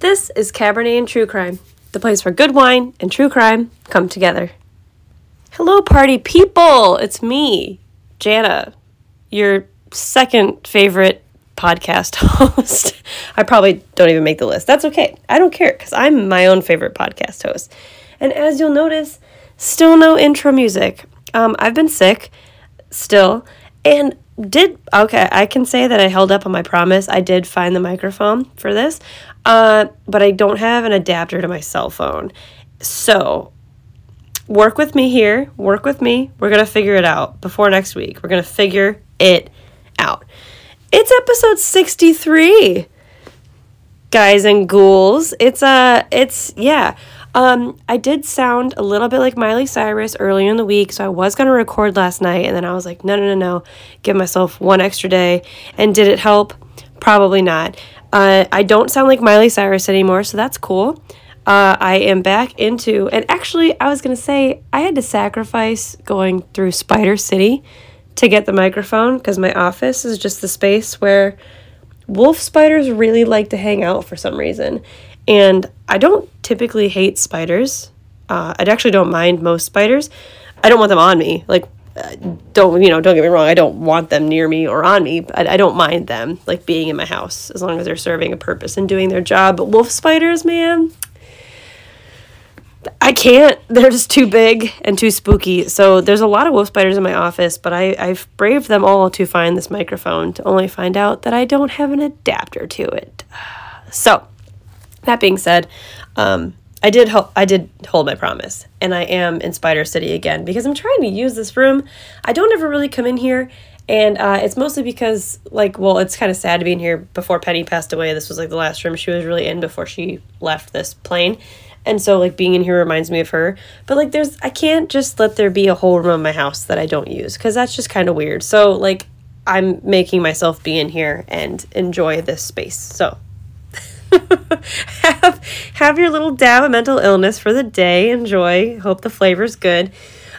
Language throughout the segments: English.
This is Cabernet and True Crime, the place where good wine and true crime come together. Hello, party people! It's me, Jana, your second favorite podcast host. I probably don't even make the list. That's okay. I don't care because I'm my own favorite podcast host. And as you'll notice, still no intro music. Um, I've been sick still, and did okay. I can say that I held up on my promise. I did find the microphone for this, uh, but I don't have an adapter to my cell phone. So work with me here. Work with me. We're gonna figure it out before next week. We're gonna figure it out. It's episode sixty three, guys and ghouls. It's uh, it's yeah. Um, I did sound a little bit like Miley Cyrus earlier in the week, so I was going to record last night, and then I was like, no, no, no, no, give myself one extra day. And did it help? Probably not. Uh, I don't sound like Miley Cyrus anymore, so that's cool. Uh, I am back into, and actually, I was going to say, I had to sacrifice going through Spider City to get the microphone because my office is just the space where wolf spiders really like to hang out for some reason. And I don't typically hate spiders. Uh, I actually don't mind most spiders. I don't want them on me. Like, uh, don't you know? Don't get me wrong. I don't want them near me or on me. I, I don't mind them like being in my house as long as they're serving a purpose and doing their job. But wolf spiders, man, I can't. They're just too big and too spooky. So there's a lot of wolf spiders in my office, but I, I've braved them all to find this microphone to only find out that I don't have an adapter to it. So that being said, um, I did ho- I did hold my promise, and I am in Spider City again because I'm trying to use this room. I don't ever really come in here, and uh, it's mostly because like well, it's kind of sad to be in here before Penny passed away. This was like the last room she was really in before she left this plane. And so like being in here reminds me of her. But like there's I can't just let there be a whole room in my house that I don't use cuz that's just kind of weird. So like I'm making myself be in here and enjoy this space. So have have your little dab of mental illness for the day. Enjoy. Hope the flavor's good.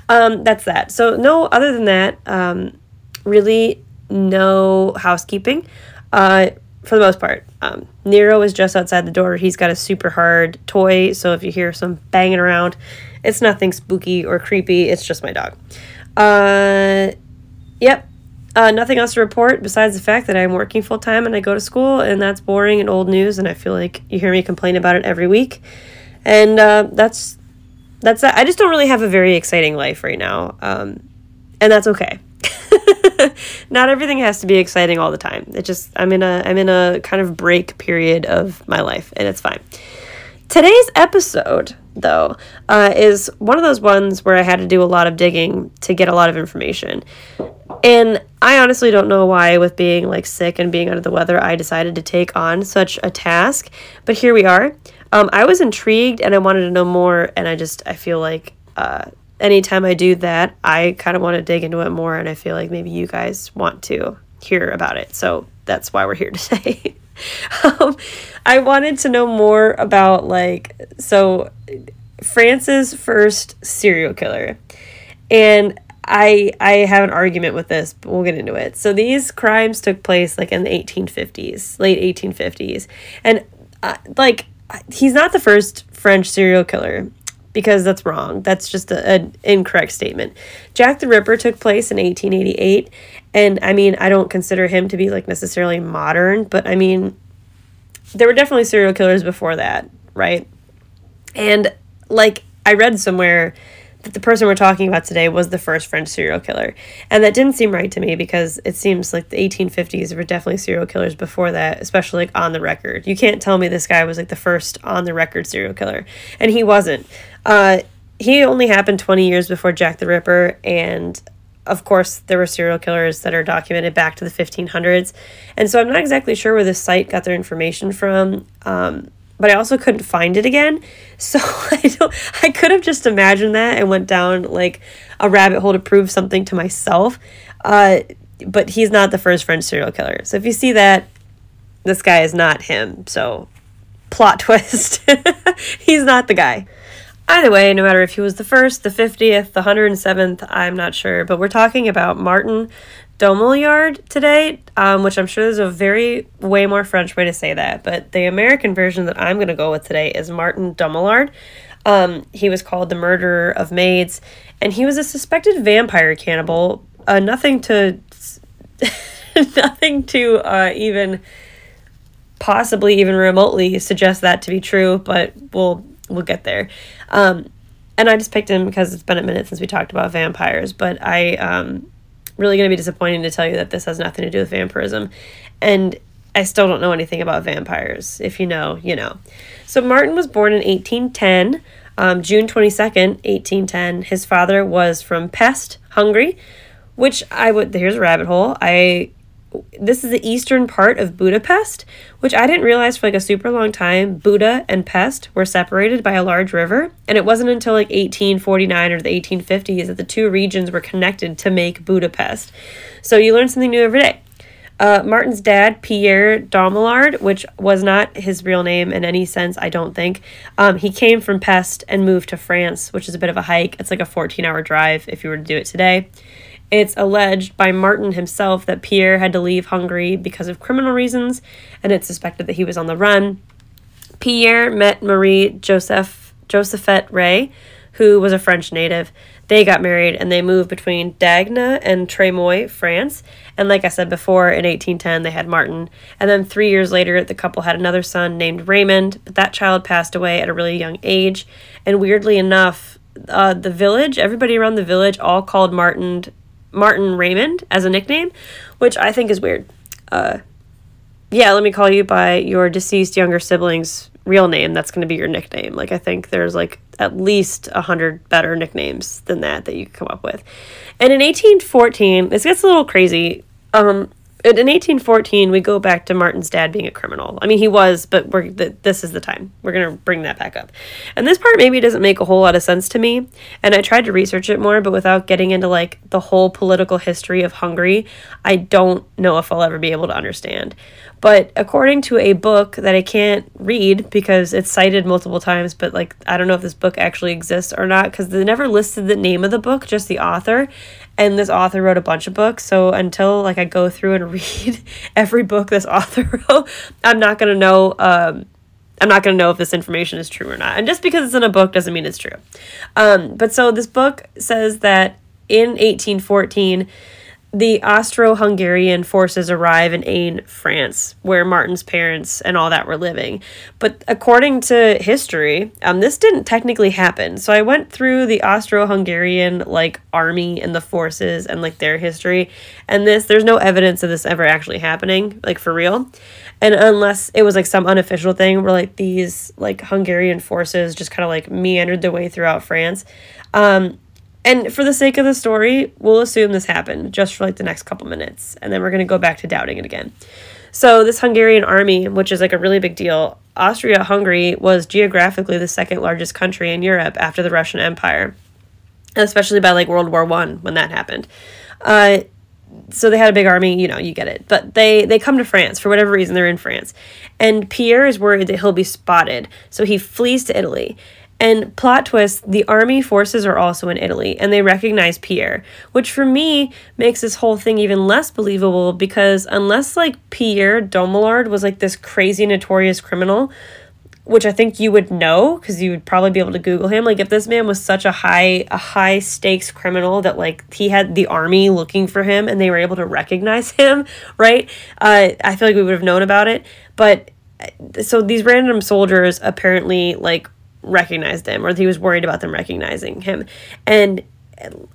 Um, that's that. So no, other than that, um, really no housekeeping. Uh, for the most part. Um, Nero is just outside the door. He's got a super hard toy, so if you hear some banging around, it's nothing spooky or creepy. It's just my dog. Uh, yep, uh, nothing else to report besides the fact that I'm working full time and I go to school, and that's boring and old news. And I feel like you hear me complain about it every week, and uh, that's that's that. I just don't really have a very exciting life right now, um, and that's okay. Not everything has to be exciting all the time. It just I'm in a I'm in a kind of break period of my life, and it's fine. Today's episode, though, uh, is one of those ones where I had to do a lot of digging to get a lot of information. And I honestly don't know why, with being like sick and being under the weather, I decided to take on such a task. But here we are. Um, I was intrigued and I wanted to know more, and I just I feel like uh, anytime I do that, I kind of want to dig into it more, and I feel like maybe you guys want to hear about it. So that's why we're here today. um, I wanted to know more about like so France's first serial killer, and I I have an argument with this, but we'll get into it. So these crimes took place like in the 1850s, late 1850s, and uh, like he's not the first French serial killer because that's wrong. That's just an incorrect statement. Jack the Ripper took place in 1888, and I mean I don't consider him to be like necessarily modern, but I mean there were definitely serial killers before that, right? And like I read somewhere that the person we're talking about today was the first French serial killer. And that didn't seem right to me because it seems like the 1850s were definitely serial killers before that, especially like on the record. You can't tell me this guy was like the first on the record serial killer. And he wasn't. Uh, he only happened 20 years before Jack the Ripper. And of course, there were serial killers that are documented back to the 1500s. And so I'm not exactly sure where this site got their information from. Um, but I also couldn't find it again. So I don't I could have just imagined that and went down like a rabbit hole to prove something to myself. Uh, but he's not the first French serial killer. So if you see that, this guy is not him. So plot twist. he's not the guy. Either way, no matter if he was the first, the 50th, the 107th, I'm not sure. But we're talking about Martin Dumollard today, um, which I'm sure there's a very way more French way to say that, but the American version that I'm going to go with today is Martin Dumollard. Um, he was called the murderer of maids, and he was a suspected vampire cannibal. Uh, nothing to, nothing to uh, even possibly even remotely suggest that to be true, but we'll we'll get there. Um, and I just picked him because it's been a minute since we talked about vampires, but I um really going to be disappointing to tell you that this has nothing to do with vampirism. And I still don't know anything about vampires. If you know, you know. So Martin was born in 1810, um, June 22nd, 1810. His father was from Pest, Hungary, which I would, here's a rabbit hole. I this is the eastern part of Budapest, which I didn't realize for like a super long time. Buda and Pest were separated by a large river, and it wasn't until like 1849 or the 1850s that the two regions were connected to make Budapest. So you learn something new every day. Uh, Martin's dad, Pierre Dumollard, which was not his real name in any sense, I don't think. Um, he came from Pest and moved to France, which is a bit of a hike. It's like a 14 hour drive if you were to do it today. It's alleged by Martin himself that Pierre had to leave Hungary because of criminal reasons, and it's suspected that he was on the run. Pierre met Marie Joseph Josephette Ray, who was a French native. They got married and they moved between Dagneux and Tramoyes, France. And like I said before, in 1810 they had Martin. And then three years later, the couple had another son named Raymond, but that child passed away at a really young age. And weirdly enough, uh, the village, everybody around the village, all called Martin Martin Raymond as a nickname, which I think is weird. Uh, yeah, let me call you by your deceased younger sibling's real name. That's going to be your nickname. Like, I think there's like at least a hundred better nicknames than that that you could come up with. And in 1814, this gets a little crazy. Um, in 1814 we go back to martin's dad being a criminal. I mean he was but we're this is the time. We're going to bring that back up. And this part maybe doesn't make a whole lot of sense to me and i tried to research it more but without getting into like the whole political history of hungary i don't know if i'll ever be able to understand. But according to a book that i can't read because it's cited multiple times but like i don't know if this book actually exists or not because they never listed the name of the book just the author and this author wrote a bunch of books so until like i go through and read every book this author wrote i'm not going to know um, i'm not going to know if this information is true or not. And just because it's in a book doesn't mean it's true. Um, but so this book says that in 1814 the Austro Hungarian forces arrive in Ain, France, where Martin's parents and all that were living. But according to history, um, this didn't technically happen. So I went through the Austro Hungarian like army and the forces and like their history, and this there's no evidence of this ever actually happening, like for real. And unless it was like some unofficial thing where like these like Hungarian forces just kind of like meandered their way throughout France. Um, and for the sake of the story, we'll assume this happened just for like the next couple minutes, and then we're going to go back to doubting it again. So, this Hungarian army, which is like a really big deal, Austria Hungary was geographically the second largest country in Europe after the Russian Empire, especially by like World War One when that happened. Uh, so they had a big army, you know, you get it. But they they come to France for whatever reason they're in France. And Pierre is worried that he'll be spotted. So he flees to Italy. And plot twist, the army forces are also in Italy and they recognize Pierre, which for me makes this whole thing even less believable because unless like Pierre Dumollard was like this crazy notorious criminal, which I think you would know because you would probably be able to Google him. Like if this man was such a high a high stakes criminal that like he had the army looking for him and they were able to recognize him, right? Uh, I feel like we would have known about it. But uh, so these random soldiers apparently like recognized him or he was worried about them recognizing him. And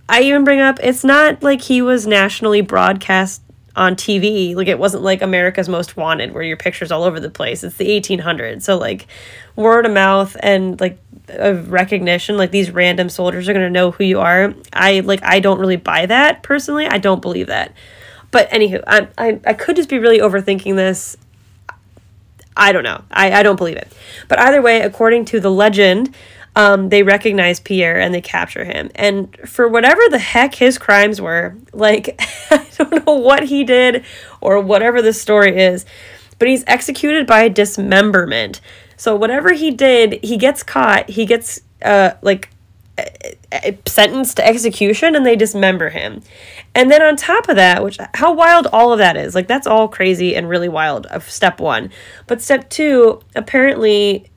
I even bring up it's not like he was nationally broadcast on TV. Like it wasn't like America's Most Wanted where your picture's all over the place. It's the 1800s. So like word of mouth and like of recognition like these random soldiers are going to know who you are. I like I don't really buy that personally. I don't believe that. But anywho, I, I, I could just be really overthinking this I don't know. I, I don't believe it. But either way, according to the legend, um, they recognize Pierre and they capture him. And for whatever the heck his crimes were, like, I don't know what he did or whatever the story is, but he's executed by dismemberment. So whatever he did, he gets caught, he gets, uh, like, sentenced to execution and they dismember him. And then on top of that, which how wild all of that is. Like that's all crazy and really wild of step 1. But step 2, apparently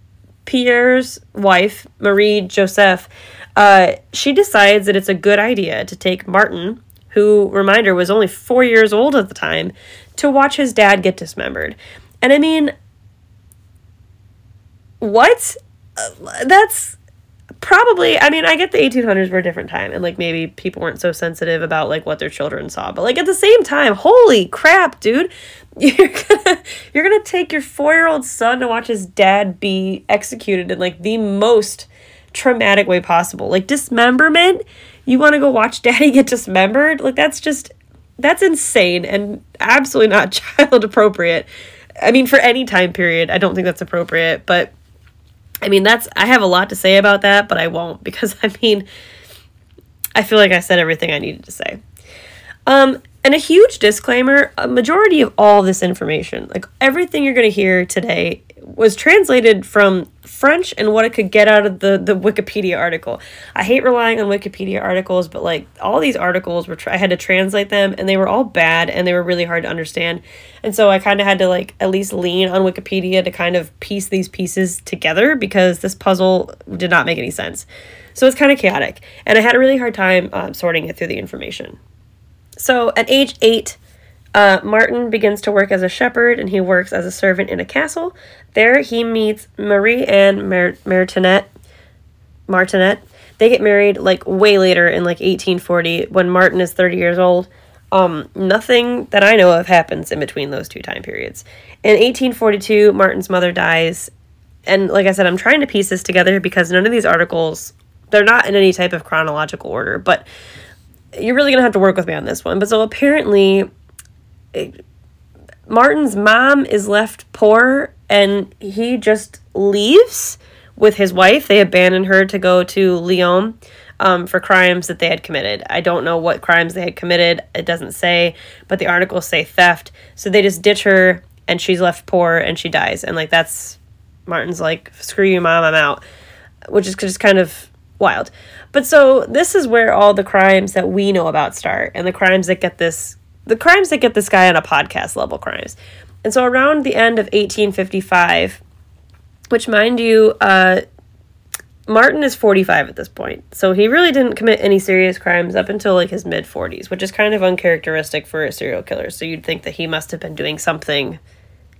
Pierre's wife, Marie Joseph, uh, she decides that it's a good idea to take Martin, who, reminder, was only four years old at the time, to watch his dad get dismembered. And I mean, what? Uh, that's probably i mean i get the 1800s were a different time and like maybe people weren't so sensitive about like what their children saw but like at the same time holy crap dude. You're gonna you're gonna take your four-year-old son to watch his dad be executed in like the most traumatic way possible. Like dismemberment? You want to go watch daddy get dismembered? Like that's just that's insane and absolutely not child appropriate. I mean for any time period i don't think that's appropriate but I mean, that's, I have a lot to say about that, but I won't because I mean, I feel like I said everything I needed to say. Um, and a huge disclaimer a majority of all this information, like everything you're going to hear today, was translated from French and what it could get out of the, the Wikipedia article. I hate relying on Wikipedia articles, but like all these articles were, tra- I had to translate them and they were all bad and they were really hard to understand. And so I kind of had to like at least lean on Wikipedia to kind of piece these pieces together because this puzzle did not make any sense. So it's kind of chaotic. And I had a really hard time um, sorting it through the information. So at age eight, uh, Martin begins to work as a shepherd and he works as a servant in a castle. There he meets Marie Anne Martinet. Martinet. They get married like way later in like 1840 when Martin is 30 years old. Um, nothing that I know of happens in between those two time periods. In 1842, Martin's mother dies. And like I said, I'm trying to piece this together because none of these articles, they're not in any type of chronological order, but you're really going to have to work with me on this one. But so apparently, it, Martin's mom is left poor and he just leaves with his wife. They abandon her to go to Lyon um, for crimes that they had committed. I don't know what crimes they had committed. It doesn't say, but the articles say theft. So they just ditch her and she's left poor and she dies. And like that's Martin's like, screw you, mom, I'm out, which is just kind of wild. But so this is where all the crimes that we know about start and the crimes that get this the crimes that get this guy on a podcast level crimes. And so around the end of 1855, which mind you, uh, Martin is 45 at this point. So he really didn't commit any serious crimes up until like his mid 40s, which is kind of uncharacteristic for a serial killer. So you'd think that he must have been doing something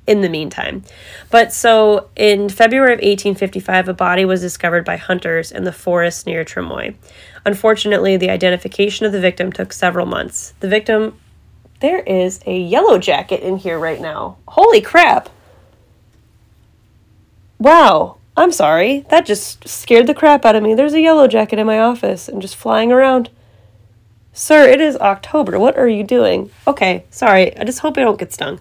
in the meantime. But so in February of 1855, a body was discovered by hunters in the forest near Tramoyes. Unfortunately, the identification of the victim took several months. The victim, there is a yellow jacket in here right now. Holy crap! Wow, I'm sorry. That just scared the crap out of me. There's a yellow jacket in my office and just flying around. Sir, it is October. What are you doing? Okay, sorry. I just hope I don't get stung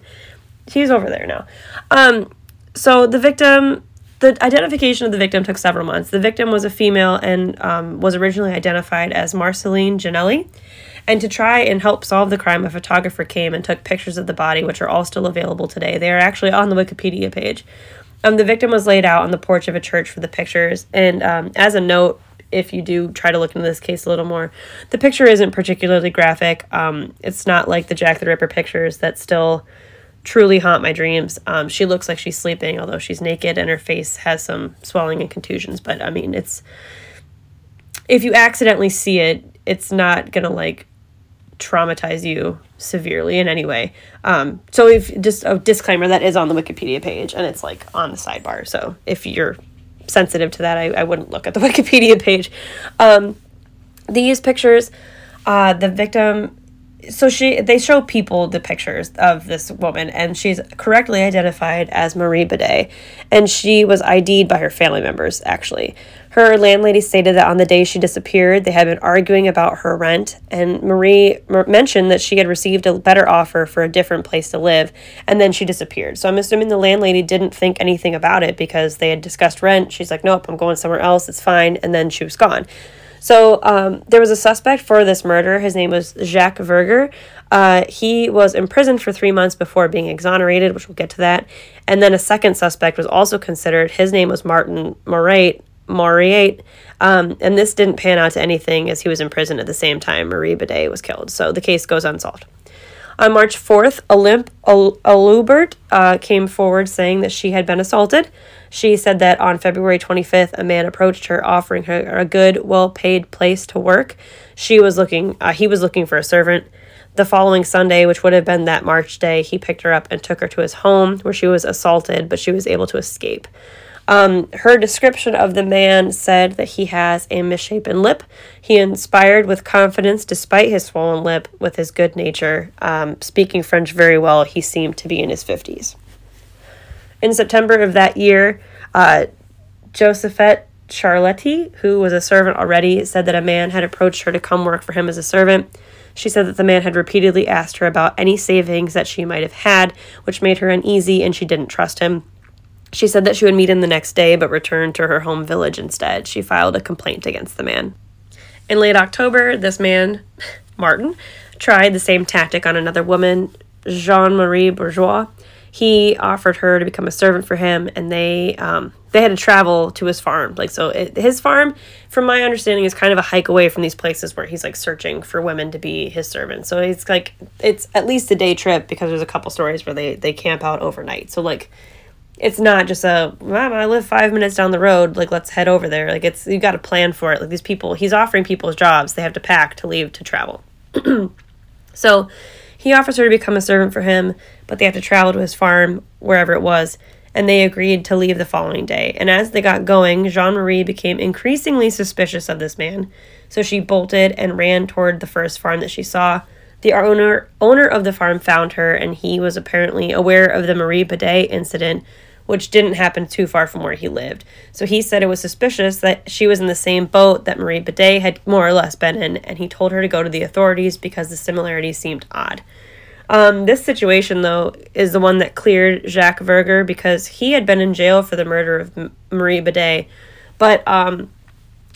he's over there now. Um, so the victim, the identification of the victim took several months. The victim was a female and um, was originally identified as Marceline Janelli. And to try and help solve the crime, a photographer came and took pictures of the body, which are all still available today. They are actually on the Wikipedia page. Um, the victim was laid out on the porch of a church for the pictures. And um, as a note, if you do try to look into this case a little more, the picture isn't particularly graphic. Um, it's not like the Jack the Ripper pictures that still truly haunt my dreams. Um, she looks like she's sleeping, although she's naked and her face has some swelling and contusions. But I mean, it's if you accidentally see it, it's not gonna like traumatize you severely in any way. Um, so if just a disclaimer that is on the Wikipedia page and it's like on the sidebar. So if you're sensitive to that, I, I wouldn't look at the Wikipedia page. Um, these pictures, uh, the victim so she they show people the pictures of this woman and she's correctly identified as Marie Bidet and she was ID'd by her family members actually. Her landlady stated that on the day she disappeared they had been arguing about her rent and Marie mentioned that she had received a better offer for a different place to live and then she disappeared. So I'm assuming the landlady didn't think anything about it because they had discussed rent. She's like, "Nope, I'm going somewhere else. It's fine." And then she was gone. So um, there was a suspect for this murder. His name was Jacques Verger. Uh, he was imprisoned for three months before being exonerated, which we'll get to that. And then a second suspect was also considered. His name was Martin Moret. Mauriat. Um, and this didn't pan out to anything as he was in prison at the same time Marie Bidet was killed. So the case goes unsolved. On March 4th, Olympe Aluebert uh, came forward saying that she had been assaulted. She said that on February 25th, a man approached her offering her a good, well paid place to work. She was looking, uh, he was looking for a servant. The following Sunday, which would have been that March day, he picked her up and took her to his home where she was assaulted, but she was able to escape. Um, her description of the man said that he has a misshapen lip. He inspired with confidence despite his swollen lip with his good nature. Um, speaking French very well, he seemed to be in his 50s. In September of that year, uh, Josephette Charletti, who was a servant already, said that a man had approached her to come work for him as a servant. She said that the man had repeatedly asked her about any savings that she might have had, which made her uneasy and she didn't trust him. She said that she would meet him the next day but returned to her home village instead. She filed a complaint against the man. In late October, this man, Martin, tried the same tactic on another woman, Jean Marie Bourgeois. He offered her to become a servant for him, and they um, they had to travel to his farm. Like so, it, his farm, from my understanding, is kind of a hike away from these places where he's like searching for women to be his servants. So it's like it's at least a day trip because there's a couple stories where they they camp out overnight. So like it's not just a well, I live five minutes down the road. Like let's head over there. Like it's you got to plan for it. Like these people, he's offering people's jobs. They have to pack to leave to travel. so he offers her to become a servant for him, but they have to travel to his farm wherever it was. And they agreed to leave the following day. And as they got going, Jean Marie became increasingly suspicious of this man. So she bolted and ran toward the first farm that she saw. The owner owner of the farm found her, and he was apparently aware of the Marie Bidet incident which didn't happen too far from where he lived. So he said it was suspicious that she was in the same boat that Marie Bidet had more or less been in, and he told her to go to the authorities because the similarities seemed odd. Um, this situation, though, is the one that cleared Jacques Verger because he had been in jail for the murder of M- Marie Bidet, but um,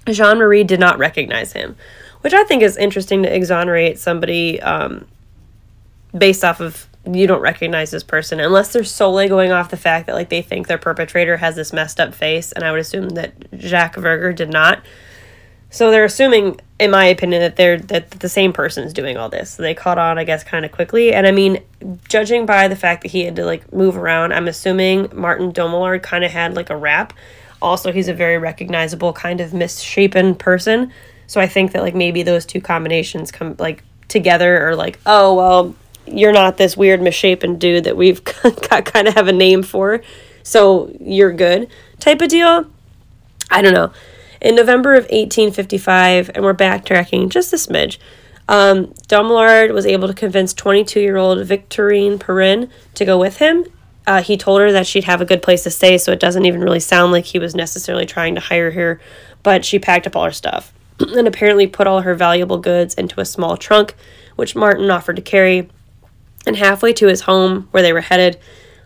Jean Marie did not recognize him, which I think is interesting to exonerate somebody um, based off of you don't recognize this person unless they're solely going off the fact that like they think their perpetrator has this messed up face and i would assume that jacques verger did not. So they're assuming in my opinion that they're that the same person's doing all this. So they caught on i guess kind of quickly. And i mean judging by the fact that he had to like move around i'm assuming martin Dumollard kind of had like a rap. Also he's a very recognizable kind of misshapen person. So i think that like maybe those two combinations come like together or like oh well you're not this weird misshapen dude that we've got kind of have a name for, so you're good type of deal. I don't know. In November of 1855, and we're backtracking just a smidge, um, Dumollard was able to convince 22 year old Victorine Perrin to go with him. Uh, he told her that she'd have a good place to stay, so it doesn't even really sound like he was necessarily trying to hire her, but she packed up all her stuff and apparently put all her valuable goods into a small trunk, which Martin offered to carry. And halfway to his home, where they were headed,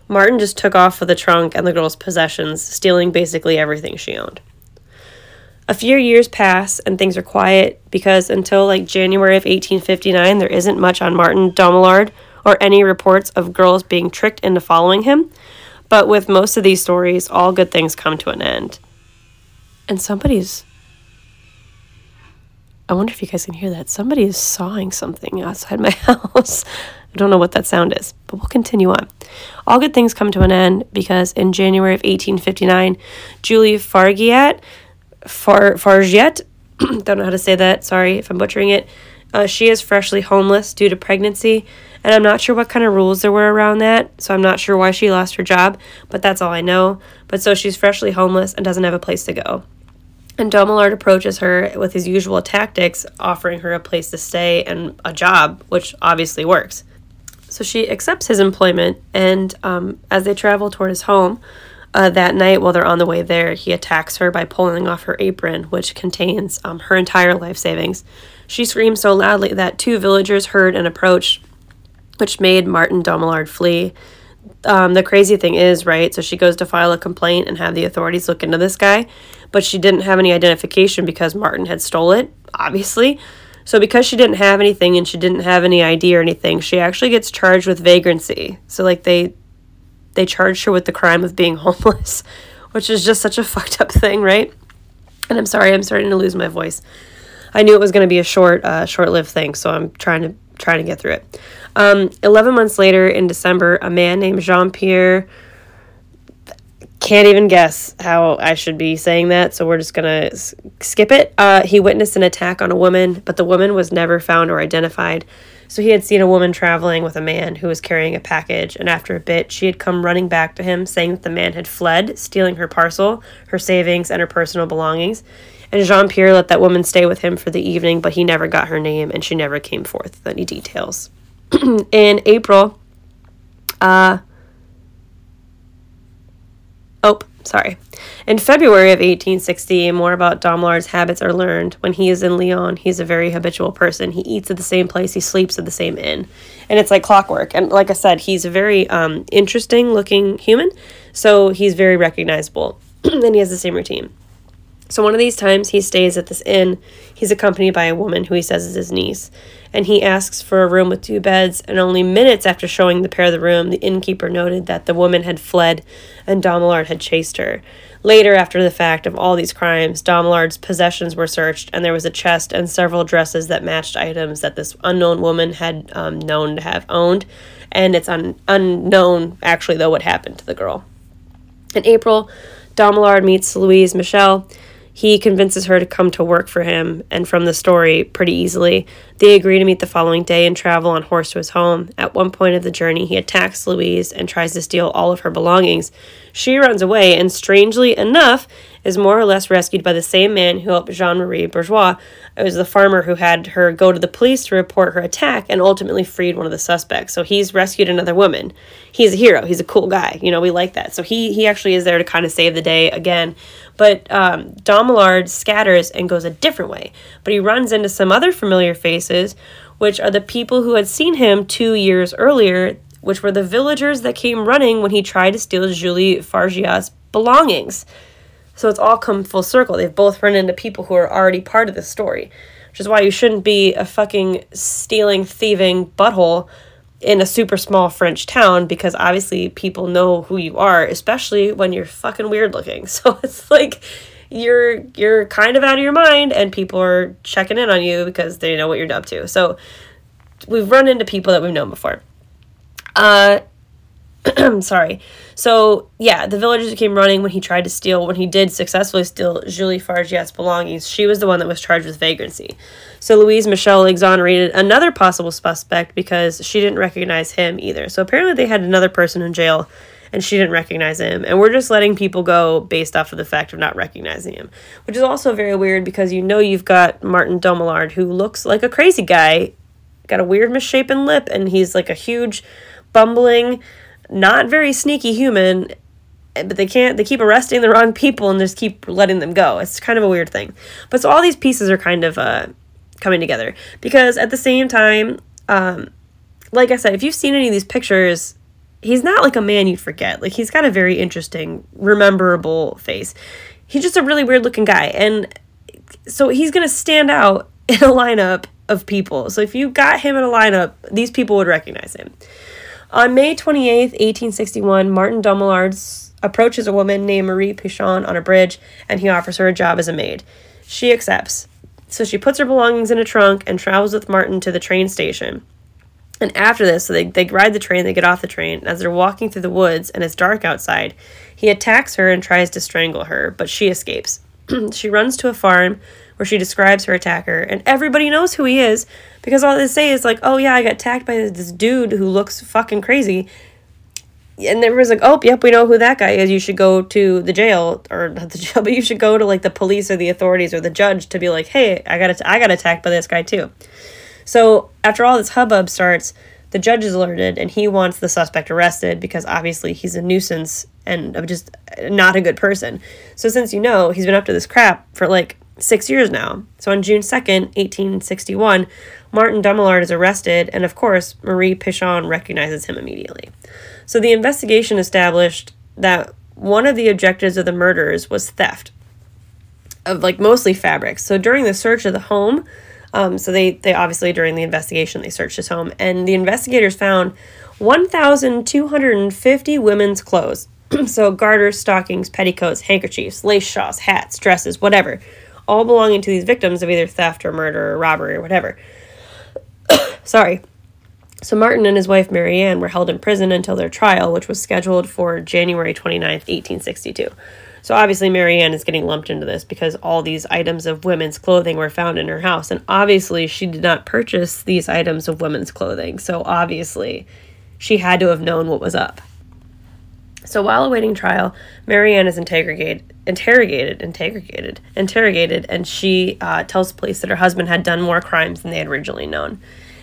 Martin just took off with the trunk and the girl's possessions, stealing basically everything she owned. A few years pass and things are quiet because until like January of 1859, there isn't much on Martin Dumollard or any reports of girls being tricked into following him. But with most of these stories, all good things come to an end. And somebody's. I wonder if you guys can hear that. Somebody is sawing something outside my house. I don't know what that sound is, but we'll continue on. All good things come to an end because in January of 1859, Julie Fargiat, Far, Fargiet, don't know how to say that, sorry if I'm butchering it, uh, she is freshly homeless due to pregnancy, and I'm not sure what kind of rules there were around that, so I'm not sure why she lost her job, but that's all I know. But so she's freshly homeless and doesn't have a place to go. And Dumollard approaches her with his usual tactics, offering her a place to stay and a job, which obviously works. So she accepts his employment, and um, as they travel toward his home uh, that night, while they're on the way there, he attacks her by pulling off her apron, which contains um, her entire life savings. She screams so loudly that two villagers heard and approached, which made Martin Dumollard flee. Um, the crazy thing is, right, so she goes to file a complaint and have the authorities look into this guy, but she didn't have any identification because Martin had stole it, obviously. So because she didn't have anything and she didn't have any ID or anything, she actually gets charged with vagrancy. So like they they charged her with the crime of being homeless, which is just such a fucked up thing, right? And I'm sorry, I'm starting to lose my voice. I knew it was going to be a short, uh, short-lived thing, so I'm trying to trying to get through it. Um, Eleven months later, in December, a man named Jean Pierre can't even guess how I should be saying that, so we're just gonna s- skip it. Uh, he witnessed an attack on a woman, but the woman was never found or identified. So he had seen a woman traveling with a man who was carrying a package, and after a bit, she had come running back to him, saying that the man had fled, stealing her parcel, her savings, and her personal belongings. And Jean Pierre let that woman stay with him for the evening, but he never got her name, and she never came forth with any details. In April, uh, Oh, sorry. In February of 1860, more about Dumollard's habits are learned. When he is in Lyon, he's a very habitual person. He eats at the same place, he sleeps at the same inn. And it's like clockwork. And like I said, he's a very um, interesting looking human. So he's very recognizable. and he has the same routine. So one of these times he stays at this inn. He's accompanied by a woman who he says is his niece, and he asks for a room with two beds. And only minutes after showing the pair the room, the innkeeper noted that the woman had fled, and Dumollard had chased her. Later, after the fact of all these crimes, Dumollard's possessions were searched, and there was a chest and several dresses that matched items that this unknown woman had um, known to have owned. And it's un- unknown, actually, though, what happened to the girl. In April, Dumollard meets Louise Michel. He convinces her to come to work for him, and from the story, pretty easily, they agree to meet the following day and travel on horse to his home. At one point of the journey, he attacks Louise and tries to steal all of her belongings. She runs away, and strangely enough, is more or less rescued by the same man who helped Jean Marie Bourgeois. It was the farmer who had her go to the police to report her attack and ultimately freed one of the suspects. So he's rescued another woman. He's a hero. He's a cool guy. You know, we like that. So he he actually is there to kind of save the day again. But um, scatters and goes a different way. But he runs into some other familiar which are the people who had seen him two years earlier, which were the villagers that came running when he tried to steal Julie Fargiat's belongings. So it's all come full circle. They've both run into people who are already part of the story, which is why you shouldn't be a fucking stealing, thieving butthole in a super small French town because obviously people know who you are, especially when you're fucking weird looking. So it's like you're you're kind of out of your mind and people are checking in on you because they know what you're up to. So we've run into people that we've known before. Uh sorry. So yeah, the villagers came running when he tried to steal. When he did successfully steal Julie Fargiat's belongings, she was the one that was charged with vagrancy. So Louise Michel exonerated another possible suspect because she didn't recognize him either. So apparently they had another person in jail, and she didn't recognize him. And we're just letting people go based off of the fact of not recognizing him, which is also very weird because you know you've got Martin Dumollard who looks like a crazy guy, got a weird misshapen lip, and he's like a huge, bumbling not very sneaky human but they can't they keep arresting the wrong people and just keep letting them go it's kind of a weird thing but so all these pieces are kind of uh coming together because at the same time um like i said if you've seen any of these pictures he's not like a man you'd forget like he's got a very interesting rememberable face he's just a really weird looking guy and so he's gonna stand out in a lineup of people so if you got him in a lineup these people would recognize him on May 28th, 1861, Martin Dumollard approaches a woman named Marie Pichon on a bridge and he offers her a job as a maid. She accepts. So she puts her belongings in a trunk and travels with Martin to the train station. And after this, so they, they ride the train, they get off the train. As they're walking through the woods and it's dark outside, he attacks her and tries to strangle her, but she escapes. she runs to a farm where she describes her attacker, and everybody knows who he is because all they say is like, "Oh yeah, I got attacked by this dude who looks fucking crazy." And everyone's like, "Oh, yep, we know who that guy is. You should go to the jail, or not the jail, but you should go to like the police or the authorities or the judge to be like, hey, I got I got attacked by this guy too." So after all this hubbub starts, the judge is alerted and he wants the suspect arrested because obviously he's a nuisance and just not a good person. So since you know he's been up to this crap for like six years now. So on June 2nd, 1861, Martin Dumollard is arrested, and of course, Marie Pichon recognizes him immediately. So the investigation established that one of the objectives of the murders was theft of like mostly fabrics. So during the search of the home, um, so they they obviously during the investigation they searched his home, and the investigators found 1,250 women's clothes. so garters, stockings, petticoats, handkerchiefs, lace shawls, hats, dresses, whatever, all belonging to these victims of either theft or murder or robbery or whatever. Sorry. So Martin and his wife Marianne were held in prison until their trial, which was scheduled for January 29th, 1862. So obviously Marianne is getting lumped into this because all these items of women's clothing were found in her house. And obviously she did not purchase these items of women's clothing. So obviously she had to have known what was up. So while awaiting trial, Marianne is interrogated, interrogated, interrogated, interrogated, and she uh, tells police that her husband had done more crimes than they had originally known.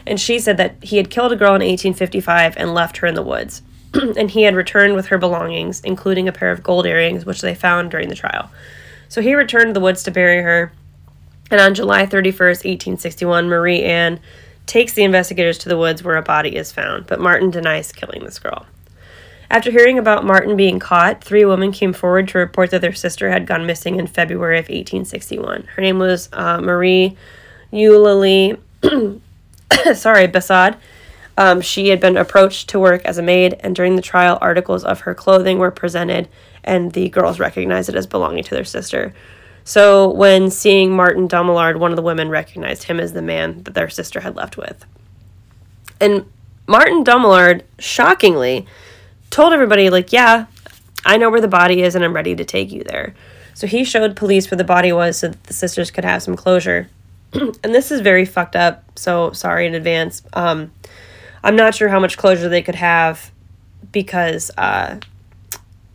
And she said that he had killed a girl in 1855 and left her in the woods. and he had returned with her belongings, including a pair of gold earrings, which they found during the trial. So he returned to the woods to bury her. And on July 31st, 1861, Marie Anne takes the investigators to the woods where a body is found, but Martin denies killing this girl. After hearing about Martin being caught, three women came forward to report that their sister had gone missing in February of 1861. Her name was uh, Marie Eulalie, sorry, Bassad. Um, she had been approached to work as a maid, and during the trial, articles of her clothing were presented, and the girls recognized it as belonging to their sister. So, when seeing Martin Dumollard, one of the women recognized him as the man that their sister had left with. And Martin Dumollard, shockingly, told everybody, like, yeah, I know where the body is and I'm ready to take you there. So he showed police where the body was so that the sisters could have some closure. and this is very fucked up, so sorry in advance. Um, I'm not sure how much closure they could have because uh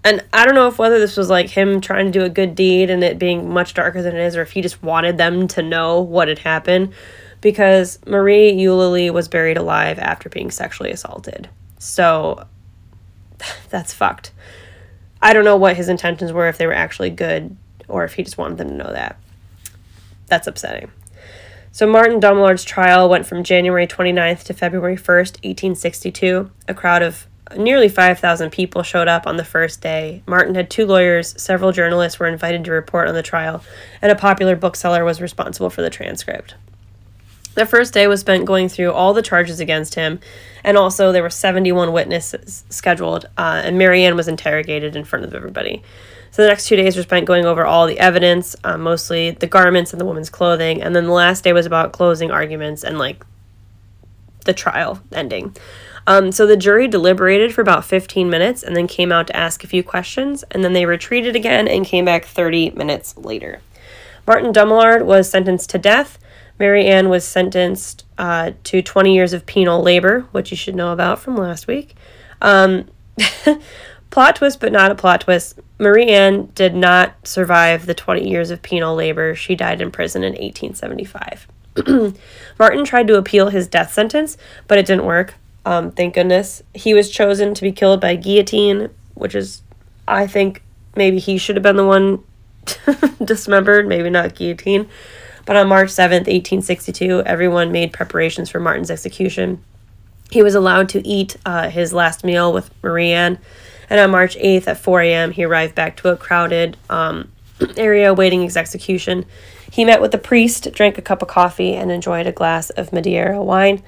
and I don't know if whether this was like him trying to do a good deed and it being much darker than it is, or if he just wanted them to know what had happened. Because Marie Eulalie was buried alive after being sexually assaulted. So that's fucked. I don't know what his intentions were, if they were actually good, or if he just wanted them to know that. That's upsetting. So Martin Dumollard's trial went from January 29th to February 1st, 1862. A crowd of nearly 5,000 people showed up on the first day. Martin had two lawyers, several journalists were invited to report on the trial, and a popular bookseller was responsible for the transcript. The first day was spent going through all the charges against him, and also there were 71 witnesses scheduled, uh, and Marianne was interrogated in front of everybody. So the next two days were spent going over all the evidence, um, mostly the garments and the woman's clothing, and then the last day was about closing arguments and like the trial ending. Um, so the jury deliberated for about 15 minutes and then came out to ask a few questions, and then they retreated again and came back 30 minutes later. Martin Dumollard was sentenced to death. Mary Ann was sentenced uh, to 20 years of penal labor, which you should know about from last week. Um, plot twist, but not a plot twist. Marie Anne did not survive the 20 years of penal labor. She died in prison in 1875. Martin tried to appeal his death sentence, but it didn't work. Um, thank goodness. He was chosen to be killed by guillotine, which is, I think, maybe he should have been the one dismembered, maybe not guillotine. But on March 7th, 1862, everyone made preparations for Martin's execution. He was allowed to eat uh, his last meal with Marie Anne and on March 8th at 4 a.m., he arrived back to a crowded um, area awaiting his execution. He met with the priest, drank a cup of coffee, and enjoyed a glass of Madeira wine.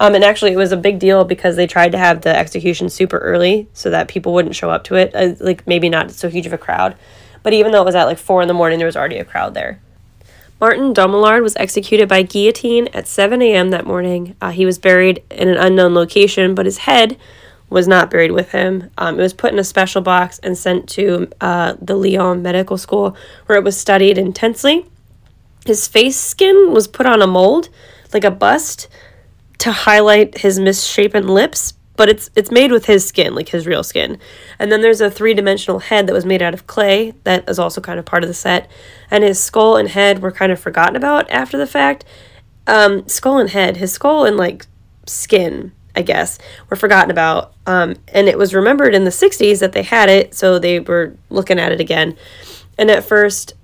Um, and actually, it was a big deal because they tried to have the execution super early so that people wouldn't show up to it. Uh, like, maybe not so huge of a crowd. But even though it was at like 4 in the morning, there was already a crowd there. Martin Dumollard was executed by guillotine at 7 a.m. that morning. Uh, he was buried in an unknown location, but his head was not buried with him. Um, it was put in a special box and sent to uh, the Lyon Medical School, where it was studied intensely. His face skin was put on a mold, like a bust, to highlight his misshapen lips, but it's it's made with his skin, like his real skin. And then there's a three-dimensional head that was made out of clay that is also kind of part of the set. And his skull and head were kind of forgotten about after the fact. Um, skull and head, his skull and like skin I guess, were forgotten about. Um, and it was remembered in the 60s that they had it, so they were looking at it again. And at first,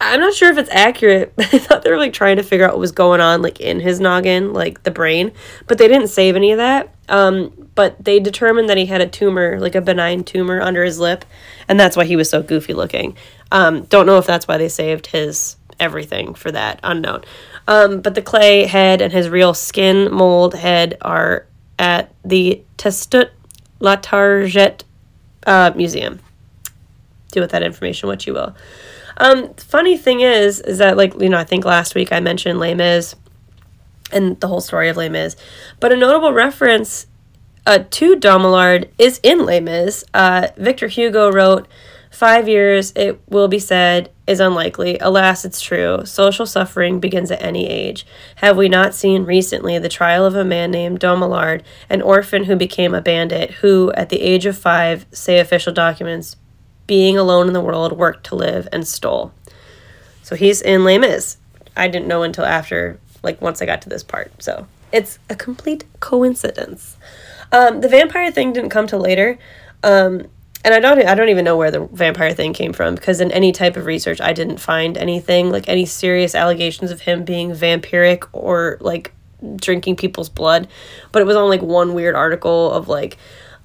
I'm not sure if it's accurate. I thought they were like trying to figure out what was going on, like in his noggin, like the brain, but they didn't save any of that. Um, but they determined that he had a tumor, like a benign tumor under his lip, and that's why he was so goofy looking. Um, don't know if that's why they saved his everything for that, unknown. Um, but the clay head and his real skin mold head are at the Testut Latarjet uh, museum. Do with that information what you will. Um, funny thing is, is that like you know I think last week I mentioned Les Mis and the whole story of Les Mis, but a notable reference uh, to Dumollard is in Les Mis. Uh, Victor Hugo wrote, Five years, it will be said, is unlikely. Alas, it's true. Social suffering begins at any age. Have we not seen recently the trial of a man named Dumollard, an orphan who became a bandit, who, at the age of five, say official documents, being alone in the world, worked to live and stole? So he's in Les Mis. I didn't know until after, like, once I got to this part. So it's a complete coincidence. Um, the vampire thing didn't come till later. Um, and I don't I don't even know where the vampire thing came from because in any type of research I didn't find anything like any serious allegations of him being vampiric or like drinking people's blood. But it was on like one weird article of like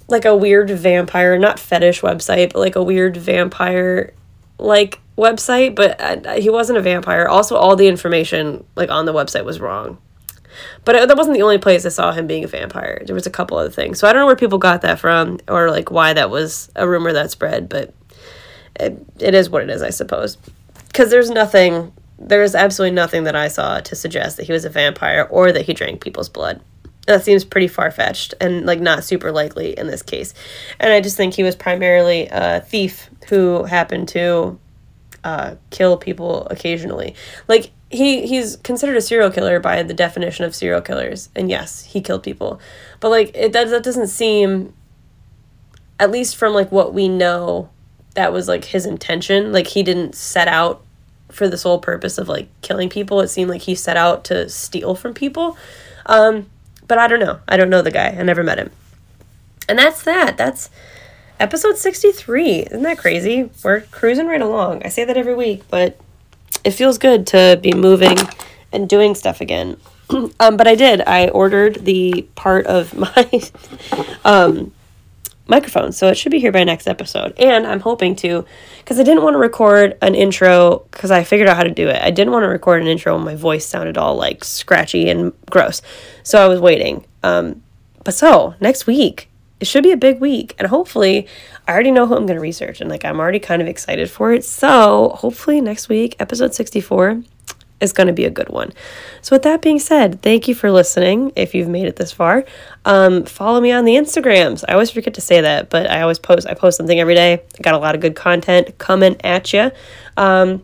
like a weird vampire not fetish website but like a weird vampire like website. But uh, he wasn't a vampire. Also all the information like on the website was wrong but that wasn't the only place I saw him being a vampire. There was a couple other things. So I don't know where people got that from or like why that was a rumor that spread, but it, it is what it is, I suppose. Because there's nothing, there is absolutely nothing that I saw to suggest that he was a vampire or that he drank people's blood. That seems pretty far fetched and like not super likely in this case. And I just think he was primarily a thief who happened to uh, kill people occasionally. Like he he's considered a serial killer by the definition of serial killers. And yes he killed people. But like it that, that doesn't seem at least from like what we know that was like his intention. Like he didn't set out for the sole purpose of like killing people. It seemed like he set out to steal from people. Um but i don't know. I don't know the guy. I never met him. And that's that. That's episode 63 isn't that crazy? We're cruising right along. I say that every week but it feels good to be moving and doing stuff again. um, but I did. I ordered the part of my um, microphone, so it should be here by next episode. And I'm hoping to, because I didn't want to record an intro because I figured out how to do it. I didn't want to record an intro when my voice sounded all like scratchy and gross, so I was waiting. Um, but so next week, it should be a big week, and hopefully, I already know who I'm going to research and like I'm already kind of excited for it. So, hopefully next week, episode 64 is going to be a good one. So, with that being said, thank you for listening. If you've made it this far, um, follow me on the Instagrams. I always forget to say that, but I always post. I post something every day. I got a lot of good content coming at you. Um,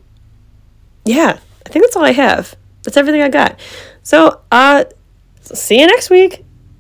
yeah, I think that's all I have. That's everything I got. So, uh, see you next week.